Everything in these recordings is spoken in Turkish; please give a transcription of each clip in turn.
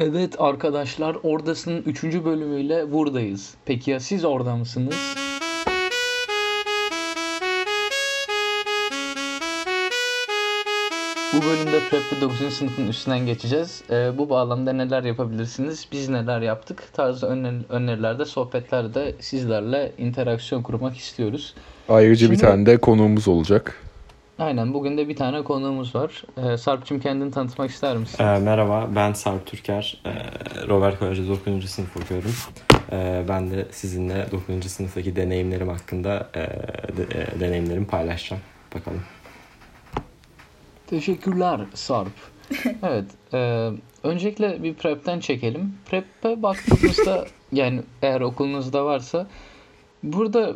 Evet arkadaşlar Ordası'nın 3. bölümüyle buradayız. Peki ya siz orada mısınız? Bu bölümde Prep ve 9. sınıfın üstünden geçeceğiz. Ee, bu bağlamda neler yapabilirsiniz, biz neler yaptık tarzı öner- önerilerde, sohbetlerde sizlerle interaksiyon kurmak istiyoruz. Ayrıca bir Şimdi- tane de konuğumuz olacak. Aynen bugün de bir tane konuğumuz var. Ee, Sarp'cığım kendini tanıtmak ister misin? Ee, merhaba, ben Sarp Türker. Ee, Robert Kolej'de 9. sınıf okuyorum. Ee, ben de sizinle 9. sınıftaki deneyimlerim hakkında e, de- e, deneyimlerimi paylaşacağım. Bakalım. Teşekkürler Sarp. Evet, e, öncelikle bir prep'ten çekelim. Prep'e baktığımızda yani eğer okulunuzda varsa burada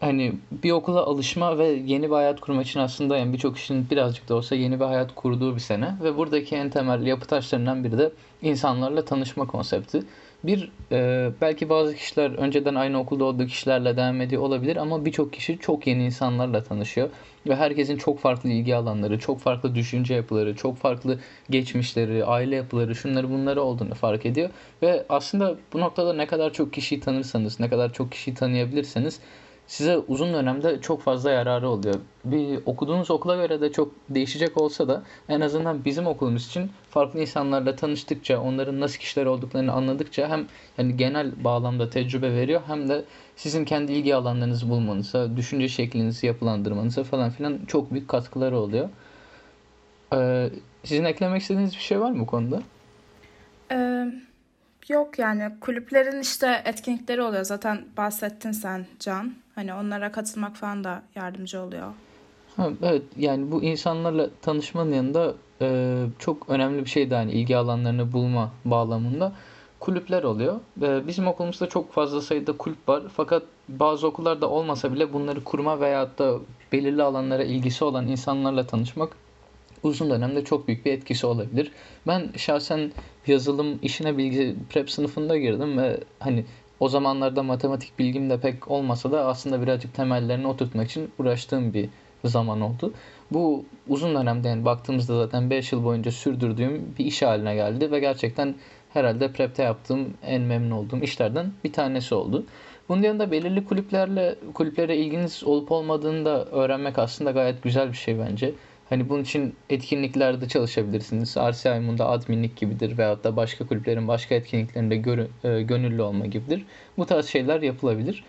hani bir okula alışma ve yeni bir hayat kurmak için aslında yani birçok kişinin birazcık da olsa yeni bir hayat kurduğu bir sene. Ve buradaki en temel yapı taşlarından biri de insanlarla tanışma konsepti. Bir e, belki bazı kişiler önceden aynı okulda olduğu kişilerle devam ediyor olabilir ama birçok kişi çok yeni insanlarla tanışıyor. Ve herkesin çok farklı ilgi alanları, çok farklı düşünce yapıları, çok farklı geçmişleri, aile yapıları, şunları bunları olduğunu fark ediyor. Ve aslında bu noktada ne kadar çok kişiyi tanırsanız, ne kadar çok kişiyi tanıyabilirseniz size uzun dönemde çok fazla yararı oluyor. Bir okuduğunuz okula göre de çok değişecek olsa da en azından bizim okulumuz için farklı insanlarla tanıştıkça, onların nasıl kişiler olduklarını anladıkça hem yani genel bağlamda tecrübe veriyor hem de sizin kendi ilgi alanlarınızı bulmanıza, düşünce şeklinizi yapılandırmanıza falan filan çok büyük katkıları oluyor. Ee, sizin eklemek istediğiniz bir şey var mı bu konuda? Ee, yok yani kulüplerin işte etkinlikleri oluyor. Zaten bahsettin sen Can. Hani onlara katılmak falan da yardımcı oluyor. Ha, evet yani bu insanlarla tanışmanın yanında e, çok önemli bir şey de hani ilgi alanlarını bulma bağlamında kulüpler oluyor. E, bizim okulumuzda çok fazla sayıda kulüp var fakat bazı okullarda olmasa bile bunları kurma veyahut da belirli alanlara ilgisi olan insanlarla tanışmak uzun dönemde çok büyük bir etkisi olabilir. Ben şahsen yazılım işine bilgi prep sınıfında girdim ve hani o zamanlarda matematik bilgim de pek olmasa da aslında birazcık temellerini oturtmak için uğraştığım bir zaman oldu. Bu uzun dönemde yani baktığımızda zaten 5 yıl boyunca sürdürdüğüm bir iş haline geldi ve gerçekten herhalde prep'te yaptığım en memnun olduğum işlerden bir tanesi oldu. Bunun yanında belirli kulüplerle kulüplere ilginiz olup olmadığını da öğrenmek aslında gayet güzel bir şey bence. Hani bunun için etkinliklerde çalışabilirsiniz. RCIM'unda adminlik gibidir veyahut da başka kulüplerin başka etkinliklerinde e, gönüllü olma gibidir. Bu tarz şeyler yapılabilir.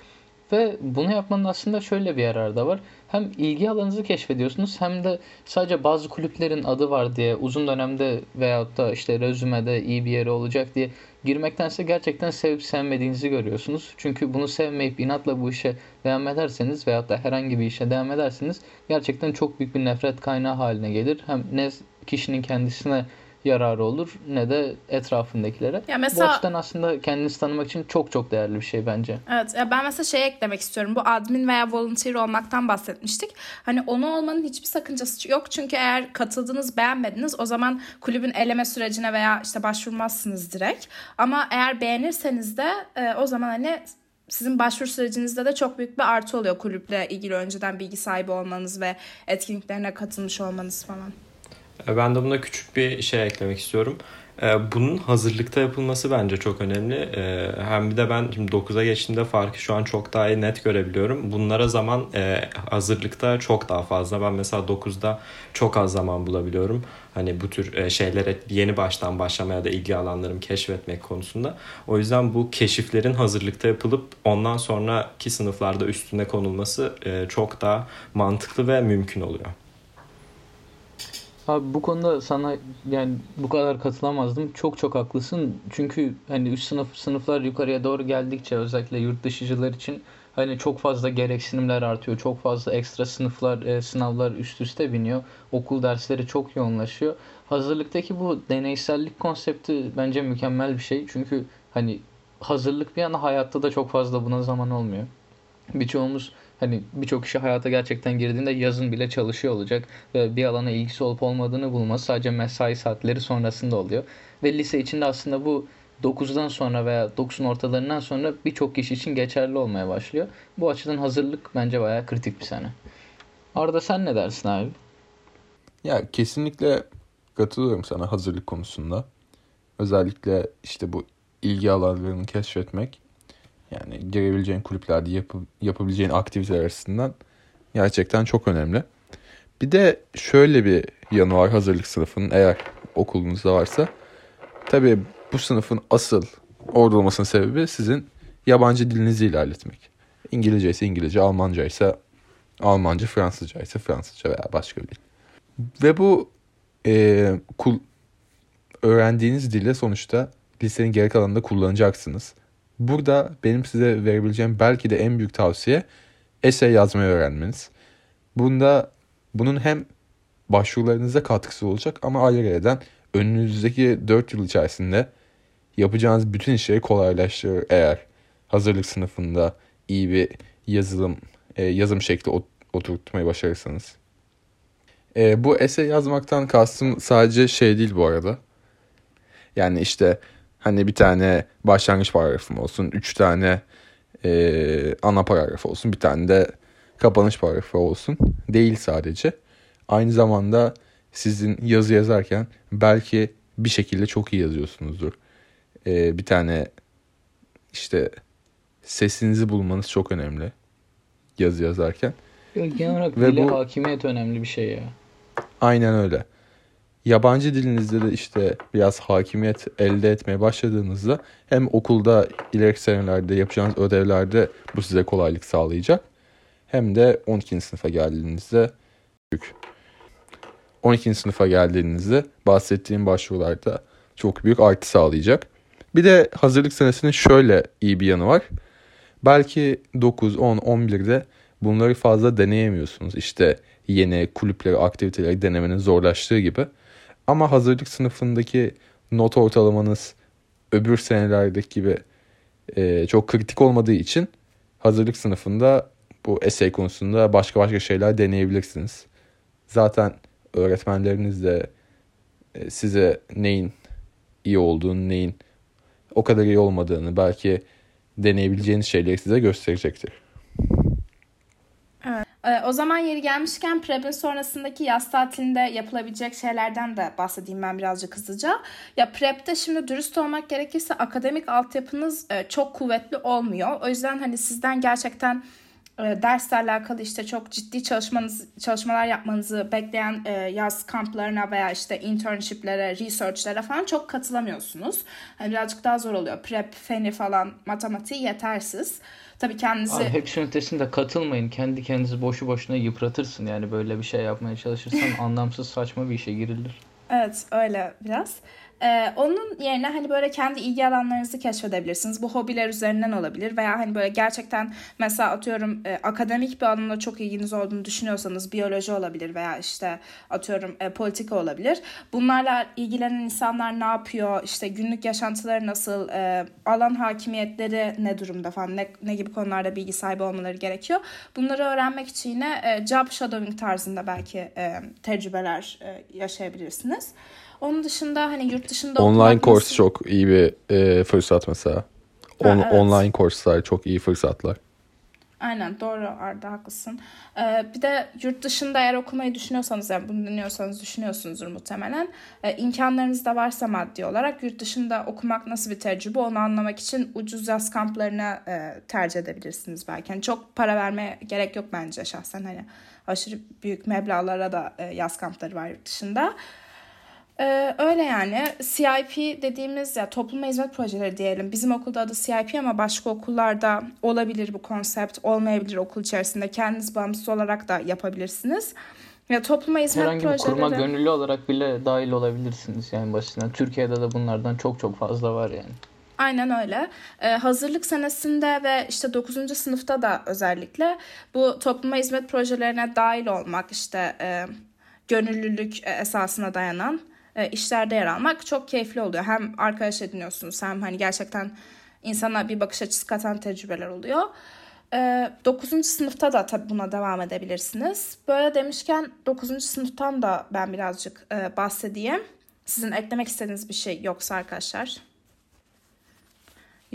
Ve bunu yapmanın aslında şöyle bir yararı da var. Hem ilgi alanınızı keşfediyorsunuz hem de sadece bazı kulüplerin adı var diye uzun dönemde veyahut da işte rezümede iyi bir yeri olacak diye girmektense gerçekten sevip sevmediğinizi görüyorsunuz. Çünkü bunu sevmeyip inatla bu işe devam ederseniz veyahut da herhangi bir işe devam ederseniz gerçekten çok büyük bir nefret kaynağı haline gelir. Hem ne kişinin kendisine yararı olur ne de etrafındakilere. Ya mesela- Bu açıdan aslında kendinizi tanımak için çok çok değerli bir şey bence. Evet ya ben mesela şey eklemek istiyorum. Bu admin veya volunteer olmaktan bahsetmiştik. Hani onu olmanın hiçbir sakıncası yok. Çünkü eğer katıldınız beğenmediniz o zaman kulübün eleme sürecine veya işte başvurmazsınız direkt. Ama eğer beğenirseniz de e, o zaman hani sizin başvuru sürecinizde de çok büyük bir artı oluyor kulüple ilgili önceden bilgi sahibi olmanız ve etkinliklerine katılmış olmanız falan. Ee, Ben de buna küçük bir şey eklemek istiyorum. Ee, Bunun hazırlıkta yapılması bence çok önemli. Ee, Hem bir de ben şimdi 9'a geçtiğimde farkı şu an çok daha net görebiliyorum. Bunlara zaman e, hazırlıkta çok daha fazla. Ben mesela 9'da çok az zaman bulabiliyorum. Hani bu tür e, şeylere yeni baştan başlamaya da ilgi alanlarımı keşfetmek konusunda. O yüzden bu keşiflerin hazırlıkta yapılıp ondan sonraki sınıflarda üstüne konulması e, çok daha mantıklı ve mümkün oluyor. Abi bu konuda sana yani bu kadar katılamazdım. Çok çok haklısın. Çünkü hani üst sınıf sınıflar yukarıya doğru geldikçe özellikle yurt dışıcılar için hani çok fazla gereksinimler artıyor. Çok fazla ekstra sınıflar, e, sınavlar üst üste biniyor. Okul dersleri çok yoğunlaşıyor. Hazırlıktaki bu deneysellik konsepti bence mükemmel bir şey. Çünkü hani hazırlık bir yana hayatta da çok fazla buna zaman olmuyor. Birçoğumuz hani birçok kişi hayata gerçekten girdiğinde yazın bile çalışıyor olacak ve bir alana ilgisi olup olmadığını bulması sadece mesai saatleri sonrasında oluyor. Ve lise içinde aslında bu 9'dan sonra veya 9'un ortalarından sonra birçok kişi için geçerli olmaya başlıyor. Bu açıdan hazırlık bence bayağı kritik bir sene. Arda sen ne dersin abi? Ya kesinlikle katılıyorum sana hazırlık konusunda. Özellikle işte bu ilgi alanlarını keşfetmek yani girebileceğin kulüplerde yapı, yapabileceğin aktiviteler arasından gerçekten çok önemli. Bir de şöyle bir yanı var hazırlık sınıfının eğer okulunuzda varsa. Tabii bu sınıfın asıl orada olmasının sebebi sizin yabancı dilinizi ilerletmek. İngilizce ise İngilizce, Almanca ise Almanca, Fransızca ise Fransızca veya başka bir dil. Ve bu e, kul, öğrendiğiniz dille sonuçta lisenin geri kalanında kullanacaksınız. Burada benim size verebileceğim belki de en büyük tavsiye essay yazmayı öğrenmeniz. Bunda bunun hem başvurularınıza katkısı olacak ama ayrıca önünüzdeki 4 yıl içerisinde yapacağınız bütün işleri kolaylaştırır eğer hazırlık sınıfında iyi bir yazılım e, yazım şekli oturtmayı başarırsanız. E, bu essay yazmaktan kastım sadece şey değil bu arada. Yani işte hani bir tane başlangıç paragrafım olsun, üç tane e, ana paragraf olsun, bir tane de kapanış paragrafı olsun. Değil sadece. Aynı zamanda sizin yazı yazarken belki bir şekilde çok iyi yazıyorsunuzdur. E, bir tane işte sesinizi bulmanız çok önemli yazı yazarken. Genel olarak Ve dile bu, hakimiyet önemli bir şey ya. Aynen öyle. Yabancı dilinizde de işte biraz hakimiyet elde etmeye başladığınızda hem okulda ileriki senelerde yapacağınız ödevlerde bu size kolaylık sağlayacak. Hem de 12. sınıfa geldiğinizde büyük. 12. sınıfa geldiğinizde bahsettiğim başvurularda çok büyük artı sağlayacak. Bir de hazırlık senesinin şöyle iyi bir yanı var. Belki 9, 10, 11'de bunları fazla deneyemiyorsunuz. İşte yeni kulüpleri, aktiviteleri denemenin zorlaştığı gibi. Ama hazırlık sınıfındaki not ortalamanız öbür senelerdeki gibi e, çok kritik olmadığı için hazırlık sınıfında bu essay konusunda başka başka şeyler deneyebilirsiniz. Zaten öğretmenleriniz de e, size neyin iyi olduğunu, neyin o kadar iyi olmadığını belki deneyebileceğiniz şeyleri size gösterecektir. Ee, o zaman yeri gelmişken prep'in sonrasındaki yaz tatilinde yapılabilecek şeylerden de bahsedeyim ben birazcık hızlıca. Ya prep'te şimdi dürüst olmak gerekirse akademik altyapınız e, çok kuvvetli olmuyor. O yüzden hani sizden gerçekten dersle alakalı işte çok ciddi çalışmanız çalışmalar yapmanızı bekleyen e, yaz kamplarına veya işte internshiplere, researchlere falan çok katılamıyorsunuz. Yani birazcık daha zor oluyor. Prep, feni falan, matematiği yetersiz. Tabii kendinizi... Abi hepsinin ötesinde katılmayın. Kendi kendinizi boşu boşuna yıpratırsın. Yani böyle bir şey yapmaya çalışırsan anlamsız saçma bir işe girilir. Evet öyle biraz. Ee, onun yerine hani böyle kendi ilgi alanlarınızı keşfedebilirsiniz. Bu hobiler üzerinden olabilir veya hani böyle gerçekten mesela atıyorum e, akademik bir alanda çok ilginiz olduğunu düşünüyorsanız biyoloji olabilir veya işte atıyorum e, politika olabilir. Bunlarla ilgilenen insanlar ne yapıyor? İşte günlük yaşantıları nasıl? E, alan hakimiyetleri ne durumda falan? Ne, ne gibi konularda bilgi sahibi olmaları gerekiyor? Bunları öğrenmek için yine e, job shadowing tarzında belki e, tecrübeler e, yaşayabilirsiniz. Onun dışında hani yurt dışında Online kurs nasıl... çok iyi bir e, fırsat mesela. On, evet. Online kurslar çok iyi fırsatlar. Aynen doğru Arda haklısın. Ee, bir de yurt dışında eğer okumayı düşünüyorsanız yani bunu dinliyorsanız düşünüyorsunuzdur muhtemelen. Ee, imkanlarınız da varsa maddi olarak yurt dışında okumak nasıl bir tecrübe onu anlamak için ucuz yaz kamplarını e, tercih edebilirsiniz belki. Yani çok para vermeye gerek yok bence şahsen hani aşırı büyük meblağlara da e, yaz kampları var yurt dışında. Ee, öyle yani CIP dediğimiz ya topluma hizmet projeleri diyelim. Bizim okulda adı CIP ama başka okullarda olabilir bu konsept. Olmayabilir okul içerisinde. Kendiniz bağımsız olarak da yapabilirsiniz. Ya topluma hizmet Herhangi projeleri... Herhangi bir kuruma gönüllü olarak bile dahil olabilirsiniz yani başına. Türkiye'de de bunlardan çok çok fazla var yani. Aynen öyle. Ee, hazırlık senesinde ve işte 9. sınıfta da özellikle bu topluma hizmet projelerine dahil olmak işte e, gönüllülük esasına dayanan e, işlerde yer almak çok keyifli oluyor. Hem arkadaş ediniyorsunuz hem hani gerçekten insana bir bakış açısı katan tecrübeler oluyor. E, 9. sınıfta da tabii buna devam edebilirsiniz. Böyle demişken 9. sınıftan da ben birazcık e, bahsedeyim. Sizin eklemek istediğiniz bir şey yoksa arkadaşlar.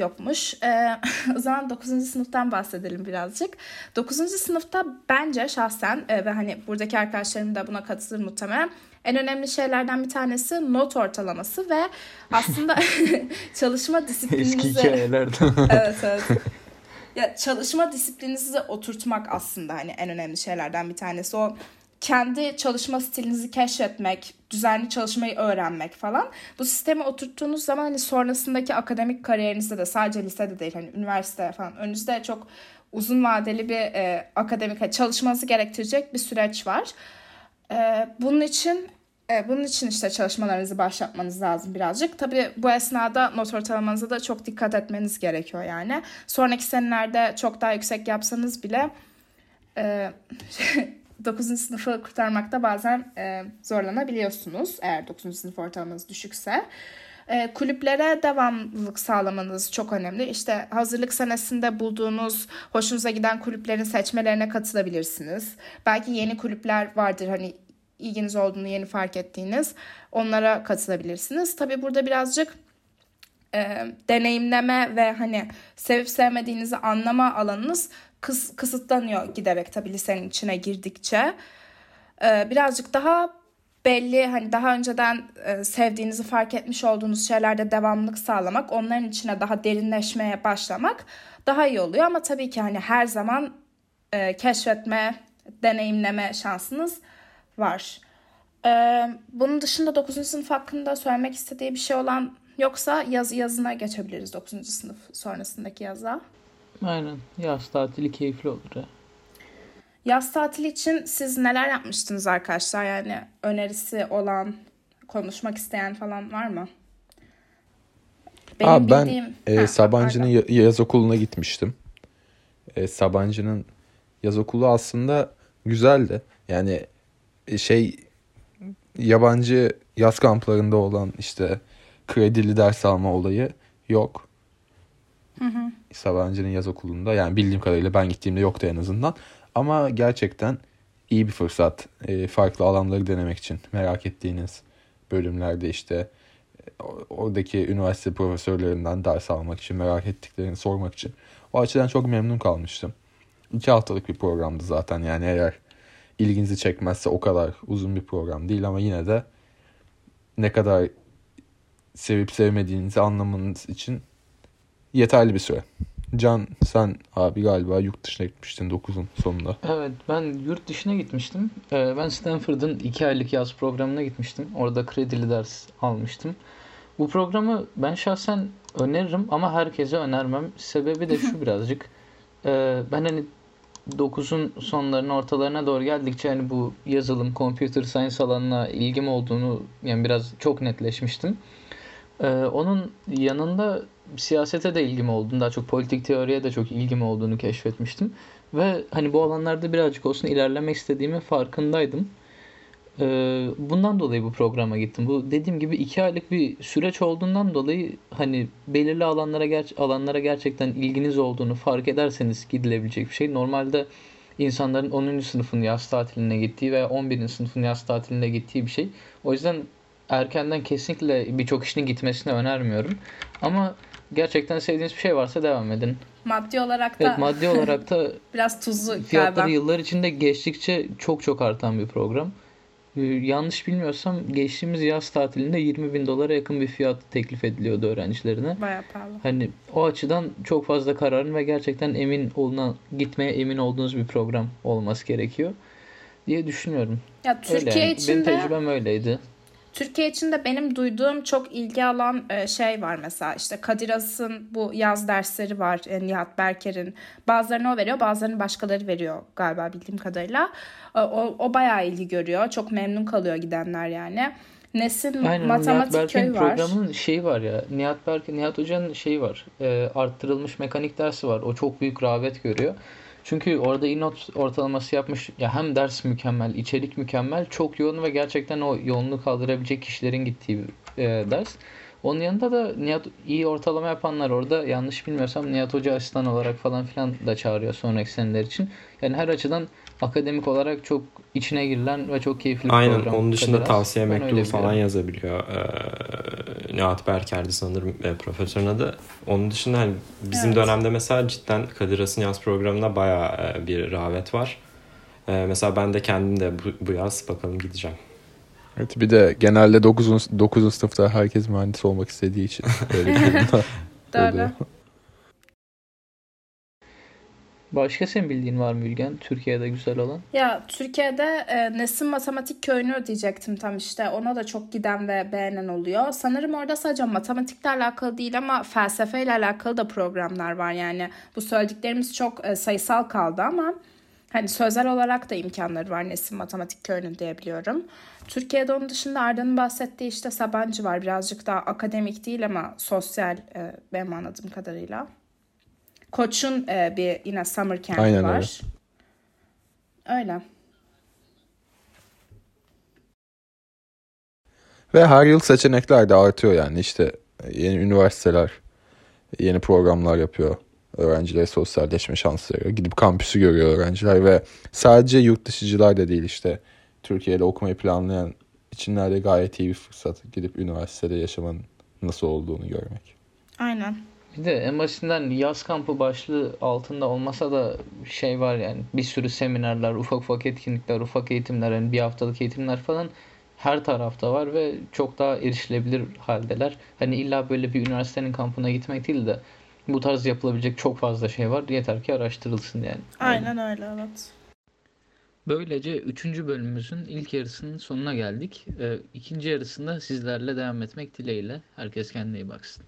Yokmuş. Ee, o zaman 9. sınıftan bahsedelim birazcık. 9. sınıfta bence şahsen e, ve hani buradaki arkadaşlarım da buna katılır muhtemelen En önemli şeylerden bir tanesi not ortalaması ve aslında çalışma disiplininizi... Eski hikayelerden. evet evet. Ya çalışma disiplininizi oturtmak aslında hani en önemli şeylerden bir tanesi. O kendi çalışma stilinizi keşfetmek, düzenli çalışmayı öğrenmek falan. Bu sistemi oturttuğunuz zaman hani sonrasındaki akademik kariyerinizde de sadece lisede değil hani üniversite falan önünüzde çok uzun vadeli bir e, akademik çalışmanızı gerektirecek bir süreç var. E, bunun için e, bunun için işte çalışmalarınızı başlatmanız lazım birazcık. Tabii bu esnada not ortalamanıza da çok dikkat etmeniz gerekiyor yani. Sonraki senelerde çok daha yüksek yapsanız bile e, 9. sınıfı kurtarmakta bazen e, zorlanabiliyorsunuz eğer 9. sınıf ortalamanız düşükse. E, kulüplere devamlılık sağlamanız çok önemli. İşte hazırlık senesinde bulduğunuz hoşunuza giden kulüplerin seçmelerine katılabilirsiniz. Belki yeni kulüpler vardır hani ilginiz olduğunu yeni fark ettiğiniz onlara katılabilirsiniz. Tabii burada birazcık e, deneyimleme ve hani sevip sevmediğinizi anlama alanınız kıs, kısıtlanıyor giderek tabii lisenin içine girdikçe. E, birazcık daha belli hani daha önceden e, sevdiğinizi fark etmiş olduğunuz şeylerde devamlılık sağlamak, onların içine daha derinleşmeye başlamak daha iyi oluyor ama tabii ki hani her zaman e, keşfetme, deneyimleme şansınız var. Ee, bunun dışında 9. sınıf hakkında söylemek istediği bir şey olan yoksa yaz yazına geçebiliriz 9. sınıf sonrasındaki yaza. Aynen. Yaz tatili keyifli olur ya. Yaz tatili için siz neler yapmıştınız arkadaşlar? Yani önerisi olan, konuşmak isteyen falan var mı? Benim Aa, ben bildiğim... e, ha, Sabancı'nın pardon. yaz okuluna gitmiştim. E, Sabancı'nın yaz okulu aslında güzeldi. Yani e, şey yabancı yaz kamplarında olan işte kredili ders alma olayı yok. Hı hı. Sabancı'nın yaz okulunda yani bildiğim kadarıyla ben gittiğimde yoktu en azından. Ama gerçekten iyi bir fırsat e, farklı alanları denemek için merak ettiğiniz bölümlerde işte e, oradaki üniversite profesörlerinden ders almak için merak ettiklerini sormak için. O açıdan çok memnun kalmıştım. İki haftalık bir programdı zaten yani eğer ilginizi çekmezse o kadar uzun bir program değil ama yine de ne kadar sevip sevmediğinizi anlamanız için yeterli bir süre. Can sen abi galiba yurt dışına gitmiştin 9'un sonunda. Evet ben yurt dışına gitmiştim. Ee, ben Stanford'ın 2 aylık yaz programına gitmiştim. Orada kredili ders almıştım. Bu programı ben şahsen öneririm ama herkese önermem. Sebebi de şu birazcık. Ee, ben hani 9'un sonlarına ortalarına doğru geldikçe hani bu yazılım, computer science alanına ilgim olduğunu yani biraz çok netleşmiştim. Ee, onun yanında siyasete de ilgim olduğunu, daha çok politik teoriye de çok ilgim olduğunu keşfetmiştim. Ve hani bu alanlarda birazcık olsun ilerlemek istediğimi farkındaydım. Ee, bundan dolayı bu programa gittim. Bu dediğim gibi iki aylık bir süreç olduğundan dolayı hani belirli alanlara ger alanlara gerçekten ilginiz olduğunu fark ederseniz gidilebilecek bir şey. Normalde insanların 10. sınıfın yaz tatiline gittiği veya 11. sınıfın yaz tatiline gittiği bir şey. O yüzden erkenden kesinlikle birçok işin gitmesini önermiyorum. Ama gerçekten sevdiğiniz bir şey varsa devam edin. Maddi olarak da evet, maddi olarak da biraz tuzlu fiyatları galiba. yıllar içinde geçtikçe çok çok artan bir program. Ee, yanlış bilmiyorsam geçtiğimiz yaz tatilinde 20 bin dolara yakın bir fiyat teklif ediliyordu öğrencilerine. Bayağı pahalı. Hani o açıdan çok fazla kararın ve gerçekten emin olunan gitmeye emin olduğunuz bir program olması gerekiyor diye düşünüyorum. Ya Türkiye Öyle yani. içinde benim tecrübem öyleydi. Türkiye içinde benim duyduğum çok ilgi alan e, şey var mesela işte Kadir As'ın bu yaz dersleri var e, Nihat Berker'in bazılarını o veriyor bazılarını başkaları veriyor galiba bildiğim kadarıyla e, o, o bayağı ilgi görüyor çok memnun kalıyor gidenler yani. Nesin Aynen, matematik Nihat köyü var. programının şeyi var ya Nihat Berk Nihat Hoca'nın şeyi var e, arttırılmış mekanik dersi var o çok büyük rağbet görüyor. Çünkü orada inot ortalaması yapmış. Ya hem ders mükemmel, içerik mükemmel, çok yoğun ve gerçekten o yoğunluğu kaldırabilecek kişilerin gittiği bir e, ders. Onun yanında da Nihat iyi ortalama yapanlar orada yanlış bilmiyorsam Nihat Hoca asistan olarak falan filan da çağırıyor sonraki seneler için. Yani her açıdan akademik olarak çok içine girilen ve çok keyifli bir Aynen, program. onun dışında Kadir tavsiye mektubu falan yazabiliyor. Ee, Nihat Berker'di sanırım e, profesörün adı. Onun dışında hani bizim evet. dönemde mesela cidden Kadir Has'ın yaz programına baya e, bir rağbet var. E, mesela ben de kendim de bu, bu yaz bakalım gideceğim. Evet, bir de genelde 9. 9. sınıfta herkes mühendis olmak istediği için böyle bir durumda Doğru. Başka senin bildiğin var mı Ülgen? Türkiye'de güzel olan. Ya Türkiye'de e, Nesin Matematik Köyü'nü diyecektim tam işte. Ona da çok giden ve beğenen oluyor. Sanırım orada sadece matematikle alakalı değil ama felsefeyle alakalı da programlar var. Yani bu söylediklerimiz çok e, sayısal kaldı ama hani sözel olarak da imkanları var Nesin Matematik Köyü'nü diyebiliyorum. Türkiye'de onun dışında Arda'nın bahsettiği işte Sabancı var. Birazcık daha akademik değil ama sosyal e, benim anladığım kadarıyla. Koç'un e, bir yine summer camp'i Aynen var. Öyle. Ve her yıl seçenekler de artıyor yani işte yeni üniversiteler, yeni programlar yapıyor. Öğrencilere sosyalleşme şansı veriyor. Gidip kampüsü görüyor öğrenciler ve sadece yurt dışıcılar da değil işte Türkiye'de okumayı planlayan içinler de gayet iyi bir fırsat. Gidip üniversitede yaşamanın nasıl olduğunu görmek. Aynen. Bir de en basitinden yaz kampı başlığı altında olmasa da şey var yani bir sürü seminerler, ufak ufak etkinlikler, ufak eğitimler, yani bir haftalık eğitimler falan her tarafta var ve çok daha erişilebilir haldeler. Hani illa böyle bir üniversitenin kampına gitmek değil de bu tarz yapılabilecek çok fazla şey var. Yeter ki araştırılsın yani. Aynen öyle evet. Böylece 3. bölümümüzün ilk yarısının sonuna geldik. Ee, ikinci yarısında sizlerle devam etmek dileğiyle. Herkes kendine iyi baksın.